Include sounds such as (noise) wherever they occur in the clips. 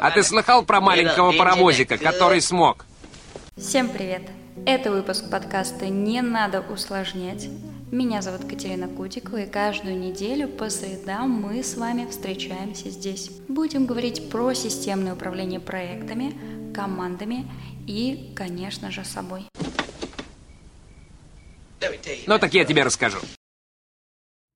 А ты слыхал про маленького паровозика, который смог? Всем привет! Это выпуск подкаста «Не надо усложнять». Меня зовут Катерина Кутикова, и каждую неделю по средам мы с вами встречаемся здесь. Будем говорить про системное управление проектами, командами и, конечно же, собой. Ну так я тебе расскажу.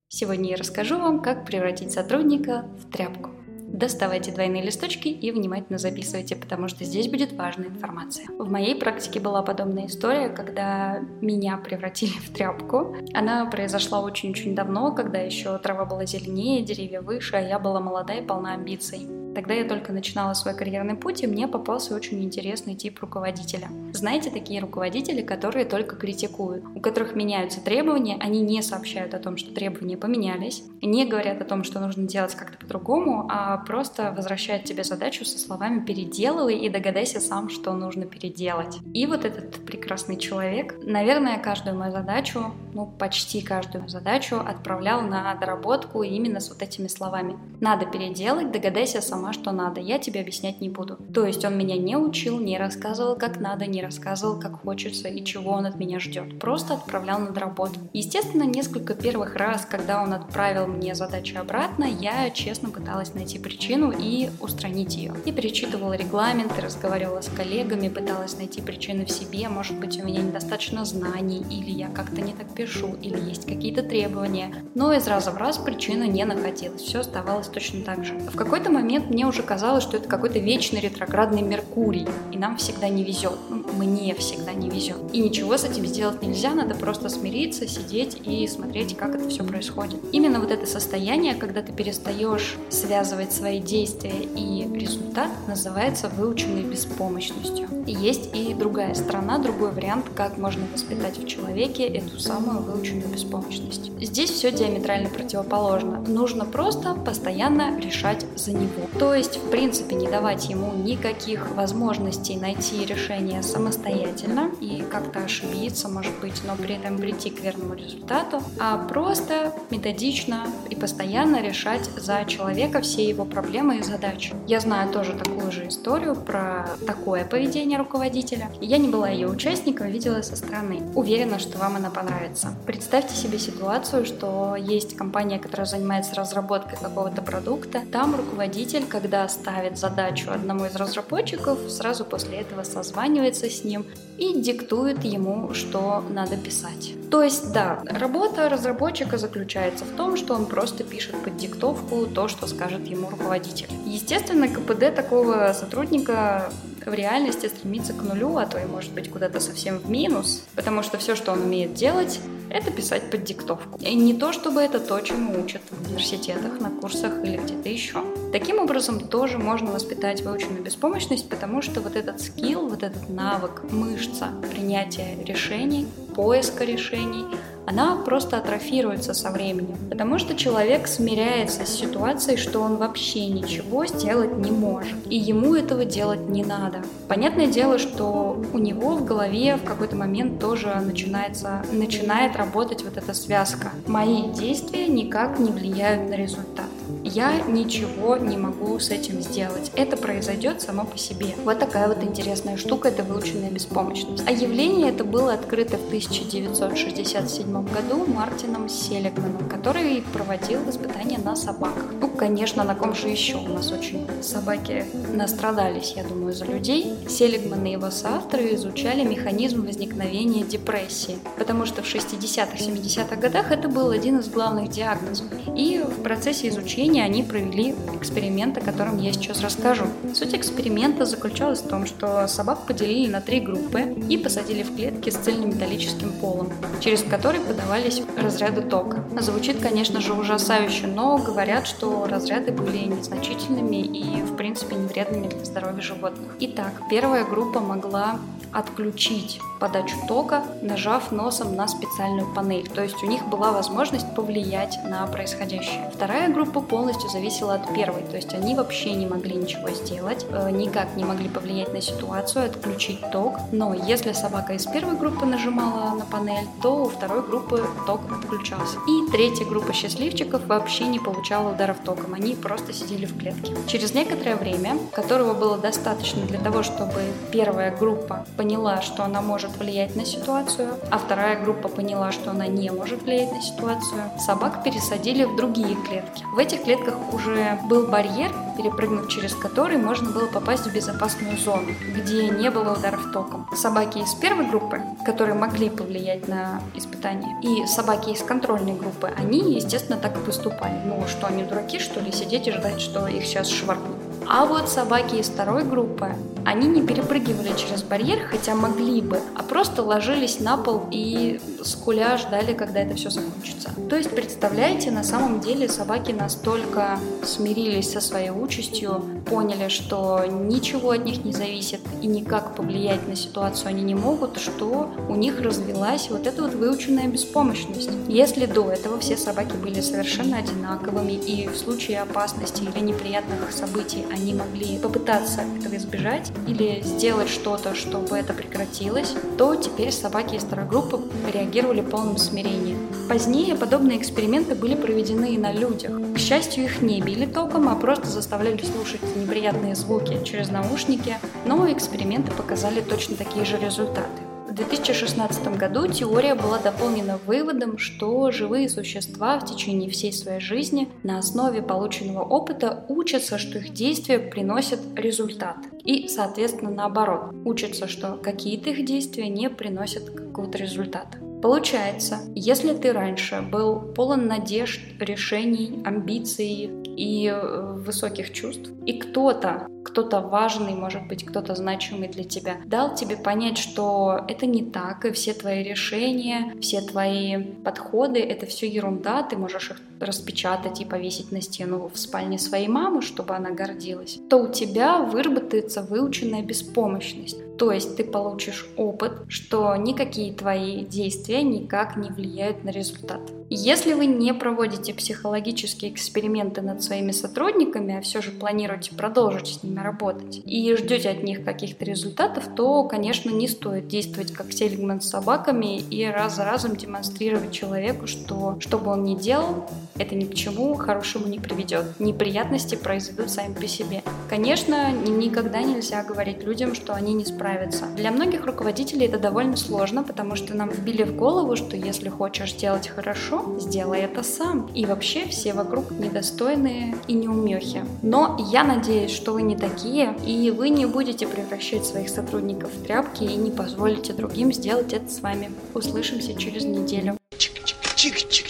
Сегодня я расскажу вам, как превратить сотрудника в тряпку. Доставайте двойные листочки и внимательно записывайте, потому что здесь будет важная информация. В моей практике была подобная история, когда меня превратили (laughs) в тряпку. Она произошла очень-очень давно, когда еще трава была зеленее, деревья выше, а я была молодая и полна амбиций. Тогда я только начинала свой карьерный путь, и мне попался очень интересный тип руководителя. Знаете, такие руководители, которые только критикуют, у которых меняются требования, они не сообщают о том, что требования поменялись, не говорят о том, что нужно делать как-то по-другому, а просто возвращают тебе задачу со словами «переделывай и догадайся сам, что нужно переделать». И вот этот прекрасный человек, наверное, каждую мою задачу, ну почти каждую задачу отправлял на доработку именно с вот этими словами. Надо переделать, догадайся сама сама, что надо, я тебе объяснять не буду. То есть он меня не учил, не рассказывал, как надо, не рассказывал, как хочется и чего он от меня ждет. Просто отправлял на доработку. Естественно, несколько первых раз, когда он отправил мне задачу обратно, я честно пыталась найти причину и устранить ее. И перечитывала регламент, и разговаривала с коллегами, пыталась найти причины в себе, может быть, у меня недостаточно знаний, или я как-то не так пишу, или есть какие-то требования. Но из раза в раз причина не находилась, все оставалось точно так же. В какой-то момент мне уже казалось, что это какой-то вечный ретроградный Меркурий, и нам всегда не везет. Ну, мне всегда не везет. И ничего с этим сделать нельзя, надо просто смириться, сидеть и смотреть, как это все происходит. Именно вот это состояние, когда ты перестаешь связывать свои действия и результат, называется выученной беспомощностью. Есть и другая сторона, другой вариант, как можно воспитать в человеке эту самую выученную беспомощность. Здесь все диаметрально противоположно. Нужно просто постоянно решать за него. То есть, в принципе, не давать ему никаких возможностей найти решение самостоятельно и как-то ошибиться, может быть, но при этом прийти к верному результату, а просто методично и постоянно решать за человека все его проблемы и задачи. Я знаю тоже такую же историю про такое поведение руководителя. Я не была ее участником, видела со стороны. Уверена, что вам она понравится. Представьте себе ситуацию, что есть компания, которая занимается разработкой какого-то продукта. Там руководитель когда ставит задачу одному из разработчиков, сразу после этого созванивается с ним и диктует ему, что надо писать. То есть, да, работа разработчика заключается в том, что он просто пишет под диктовку то, что скажет ему руководитель. Естественно, КПД такого сотрудника в реальности стремится к нулю, а то и может быть куда-то совсем в минус, потому что все, что он умеет делать, это писать под диктовку. И не то, чтобы это то, чему учат в университетах, на курсах или где-то еще. Таким образом, тоже можно воспитать выученную беспомощность, потому что вот этот скилл, вот этот навык, мышца принятия решений, поиска решений – она просто атрофируется со временем, потому что человек смиряется с ситуацией, что он вообще ничего сделать не может, и ему этого делать не надо. Понятное дело, что у него в голове в какой-то момент тоже начинается, начинает работать вот эта связка. Мои действия никак не влияют на результат я ничего не могу с этим сделать. Это произойдет само по себе. Вот такая вот интересная штука, это выученная беспомощность. А явление это было открыто в 1967 году Мартином Селигманом, который проводил испытания на собаках. Ну, конечно, на ком же еще у нас очень собаки настрадались, я думаю, за людей. Селигман и его соавторы изучали механизм возникновения депрессии, потому что в 60-х, 70-х годах это был один из главных диагнозов. И в процессе изучения исследования они провели эксперимент, о котором я сейчас расскажу. Суть эксперимента заключалась в том, что собак поделили на три группы и посадили в клетки с цельнометаллическим полом, через который подавались разряды тока. Звучит, конечно же, ужасающе, но говорят, что разряды были незначительными и, в принципе, не вредными для здоровья животных. Итак, первая группа могла отключить подачу тока, нажав носом на специальную панель. То есть у них была возможность повлиять на происходящее. Вторая группа полностью полностью зависела от первой, то есть они вообще не могли ничего сделать, э, никак не могли повлиять на ситуацию, отключить ток, но если собака из первой группы нажимала на панель, то у второй группы ток отключался. И третья группа счастливчиков вообще не получала ударов током, они просто сидели в клетке. Через некоторое время, которого было достаточно для того, чтобы первая группа поняла, что она может влиять на ситуацию, а вторая группа поняла, что она не может влиять на ситуацию, собак пересадили в другие клетки. В этих клетках уже был барьер, перепрыгнув через который можно было попасть в безопасную зону, где не было ударов током. Собаки из первой группы, которые могли повлиять на испытание, и собаки из контрольной группы, они, естественно, так и поступали. Ну, что они дураки, что ли, сидеть и ждать, что их сейчас шваркнут. А вот собаки из второй группы, они не перепрыгивали через барьер, хотя могли бы, а просто ложились на пол и скуля ждали, когда это все закончится. То есть, представляете, на самом деле собаки настолько смирились со своей участью, поняли, что ничего от них не зависит и никак повлиять на ситуацию они не могут, что у них развилась вот эта вот выученная беспомощность. Если до этого все собаки были совершенно одинаковыми и в случае опасности или неприятных событий они могли попытаться этого избежать или сделать что-то, чтобы это прекратилось, то теперь собаки из второй группы реагировали полным смирением. Позднее подобные эксперименты были проведены и на людях. К счастью, их не били током, а просто заставляли слушать неприятные звуки через наушники, но эксперименты показали точно такие же результаты. В 2016 году теория была дополнена выводом, что живые существа в течение всей своей жизни на основе полученного опыта учатся, что их действия приносят результат. И, соответственно, наоборот, учатся, что какие-то их действия не приносят какого-то результата. Получается, если ты раньше был полон надежд, решений, амбиций и э, высоких чувств, и кто-то, кто-то важный, может быть, кто-то значимый для тебя, дал тебе понять, что это не так, и все твои решения, все твои подходы — это все ерунда, ты можешь их распечатать и повесить на стену в спальне своей мамы, чтобы она гордилась, то у тебя выработается выученная беспомощность. То есть ты получишь опыт, что никакие твои действия никак не влияют на результат. Если вы не проводите психологические эксперименты над своими сотрудниками, а все же планируете продолжить с ними работать и ждете от них каких-то результатов, то, конечно, не стоит действовать как Сельгман с собаками и раз за разом демонстрировать человеку, что что бы он ни делал, это ни к чему хорошему не приведет. Неприятности произойдут сами по себе. Конечно, никогда нельзя говорить людям, что они не справятся. Для многих руководителей это довольно сложно, потому что нам вбили в голову, что если хочешь делать хорошо, хорошо, сделай это сам. И вообще все вокруг недостойные и неумехи. Но я надеюсь, что вы не такие, и вы не будете превращать своих сотрудников в тряпки и не позволите другим сделать это с вами. Услышимся через неделю. Чик-чик-чик-чик.